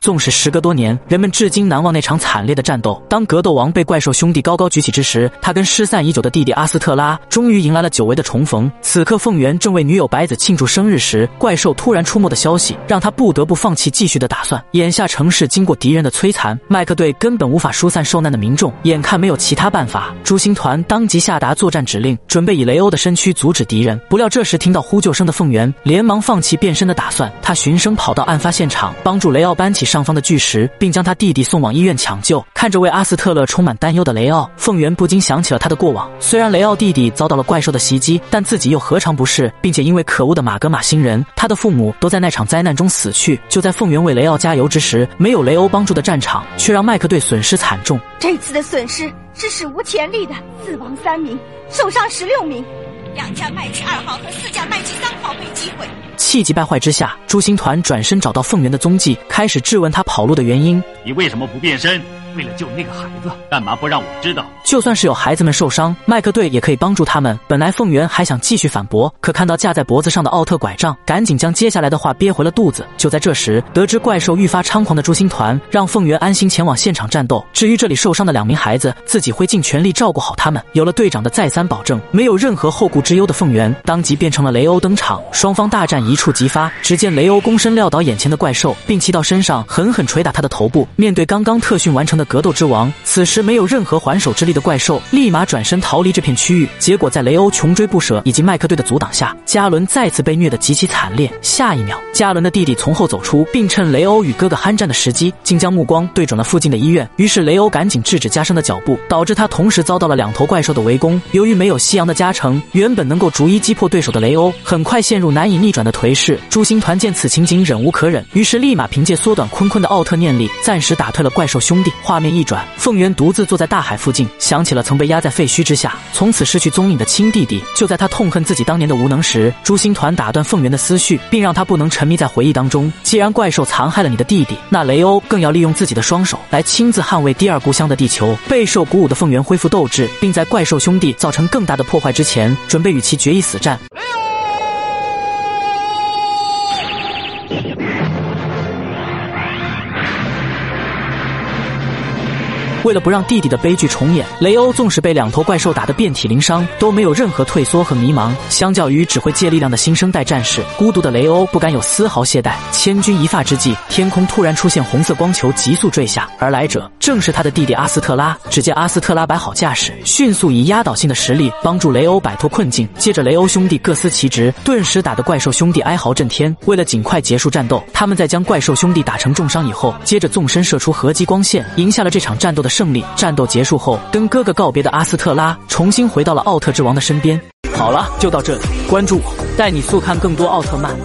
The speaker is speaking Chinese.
纵使时隔多年，人们至今难忘那场惨烈的战斗。当格斗王被怪兽兄弟高高举起之时，他跟失散已久的弟弟阿斯特拉终于迎来了久违的重逢。此刻，凤元正为女友白子庆祝生日时，怪兽突然出没的消息让他不得不放弃继续的打算。眼下城市经过敌人的摧残，麦克队根本无法疏散受难的民众，眼看没有其他办法，朱星团当即下达作战指令，准备以雷欧的身躯阻止敌人。不料这时听到呼救声的凤元连忙放弃变身的打算，他循声跑到案发现场，帮助雷奥搬起上方的巨石，并将他弟弟送往医院抢救。看着为阿斯特勒充满担忧的雷奥，凤元不禁想起了他的过往。虽然雷奥弟弟遭到了怪兽的袭击，但自己又何尝不是？并且因为可恶的马格玛星人，他的父母都在那场灾难中死去。就在凤元为雷奥加油之时，没有雷欧帮助的战场却让麦克队损失惨重。这次的损失是史无前例的，死亡三名，受伤十六名。两架麦基二号和四架麦基三号被击毁。气急败坏之下，朱星团转身找到凤元的踪迹，开始质问他跑路的原因。你为什么不变身？为了救那个孩子，干嘛不让我知道？就算是有孩子们受伤，麦克队也可以帮助他们。本来凤元还想继续反驳，可看到架在脖子上的奥特拐杖，赶紧将接下来的话憋回了肚子。就在这时，得知怪兽愈发猖狂的朱星团让凤元安心前往现场战斗。至于这里受伤的两名孩子，自己会尽全力照顾好他们。有了队长的再三保证，没有任何后顾之忧的凤元当即变成了雷欧登场。双方大战一触即发，只见雷欧躬身撂倒眼前的怪兽，并骑到身上狠狠捶打他的头部。面对刚刚特训完成的格斗之王，此时没有任何还手之力的怪兽立马转身逃离这片区域。结果在雷欧穷追不舍以及麦克队的阻挡下，加伦再次被虐得极其惨烈。下一秒，加伦的弟弟从后走出，并趁雷欧与哥哥酣战的时机，竟将目光对准了附近的医院。于是雷欧赶紧制止加生的脚步，导致他同时遭到了两头怪兽的围攻。由于没有夕阳的加成，原本能够逐一击破对手的雷欧，很快陷入难以逆转的颓势。朱星团见此情景，忍无可忍，于是立马凭借缩短坤坤的奥特念力，暂时打退了怪兽兄弟。画面一转，凤元独自坐在大海附近，想起了曾被压在废墟之下，从此失去踪影的亲弟弟。就在他痛恨自己当年的无能时，朱星团打断凤元的思绪，并让他不能沉迷在回忆当中。既然怪兽残害了你的弟弟，那雷欧更要利用自己的双手来亲自捍卫第二故乡的地球。备受鼓舞的凤元恢复斗志，并在怪兽兄弟造成更大的破坏之前，准备与其决一死战。为了不让弟弟的悲剧重演，雷欧纵使被两头怪兽打得遍体鳞伤，都没有任何退缩和迷茫。相较于只会借力量的新生代战士，孤独的雷欧不敢有丝毫懈怠。千钧一发之际，天空突然出现红色光球，急速坠下，而来者正是他的弟弟阿斯特拉。只见阿斯特拉摆好架势，迅速以压倒性的实力帮助雷欧摆脱困境。接着，雷欧兄弟各司其职，顿时打得怪兽兄弟哀嚎震天。为了尽快结束战斗，他们在将怪兽兄弟打成重伤以后，接着纵身射出合击光线，赢下了这场战斗的。胜利！战斗结束后，跟哥哥告别的阿斯特拉重新回到了奥特之王的身边。好了，就到这里，关注我，带你速看更多奥特曼。